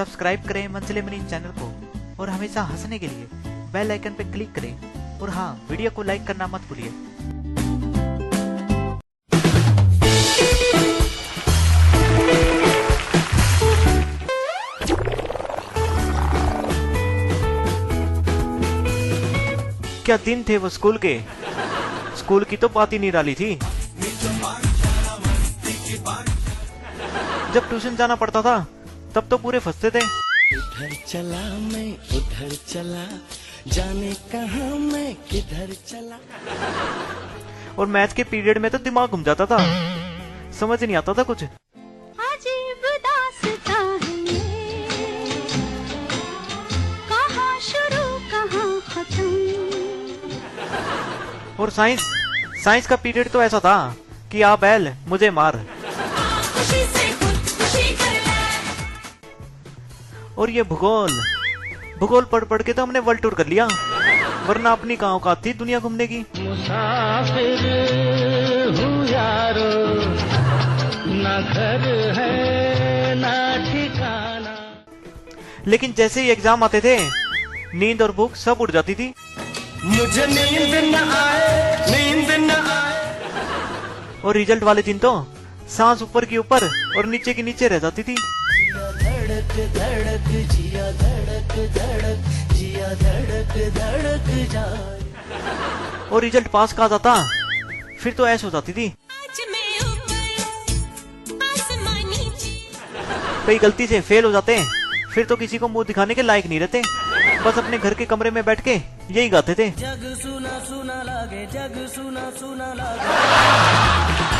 Subscribe करें मंसले money channel को और हमेशा हंसने के लिए बेल आइकन पर क्लिक करें। और हाँ वीडियो को लाइक करना मत भूलिए। क्या दिन थे वो स्कूल के? स्कूल की तो बात ही निराली थी। जब ट्यूशन जाना पड़ता था तब तो पूरे फंसते थे। इधर चला मैं उधर चला। जाने कहा मैं किधर चला। और मैथ के पीरियड में तो दिमाग घूम जाता था। समझ नहीं आता था कुछ। अजीब दास्तां ये। कहाँ शुरू कहाँ और साइंस साइंस का पीरियड तो ऐसा था कि आप बैल मुझे मार। और ये भूगोल। भूगोल पढ़ पढ़ के तो हमने वर्ल्ड टूर कर लिया। वरना अपनी कहाँ औकात थी दुनिया घूमने की? मुसाफिर हूँ यारो ना घर है ना ठिकाना। लेकिन जैसे ही एग्ज़ाम आते थे नींद और भूख सब उड़ जाती थी। मुझे नींद न आए नींद न आए। और रिज़ल्ट वाले दिन तो सांस ऊपर की ऊपर और नीचे की नीचे रह जाती थी। धड़क धड़क जिया धड़क धड़क जिया धड़क धड़क जाए। और रिज़ल्ट पास का आता फिर तो ऐस हो जाती थी। आज मैं ऊपर आसमां नीचे कई गलती से फेल हो जाते फिर तो किसी को मुँह दिखाने के लायक नहीं रहते। बस अपने घर के कमरे में बैठ के यही गाते थे। जग सुना सुना लागे जग सुना सुना लागे।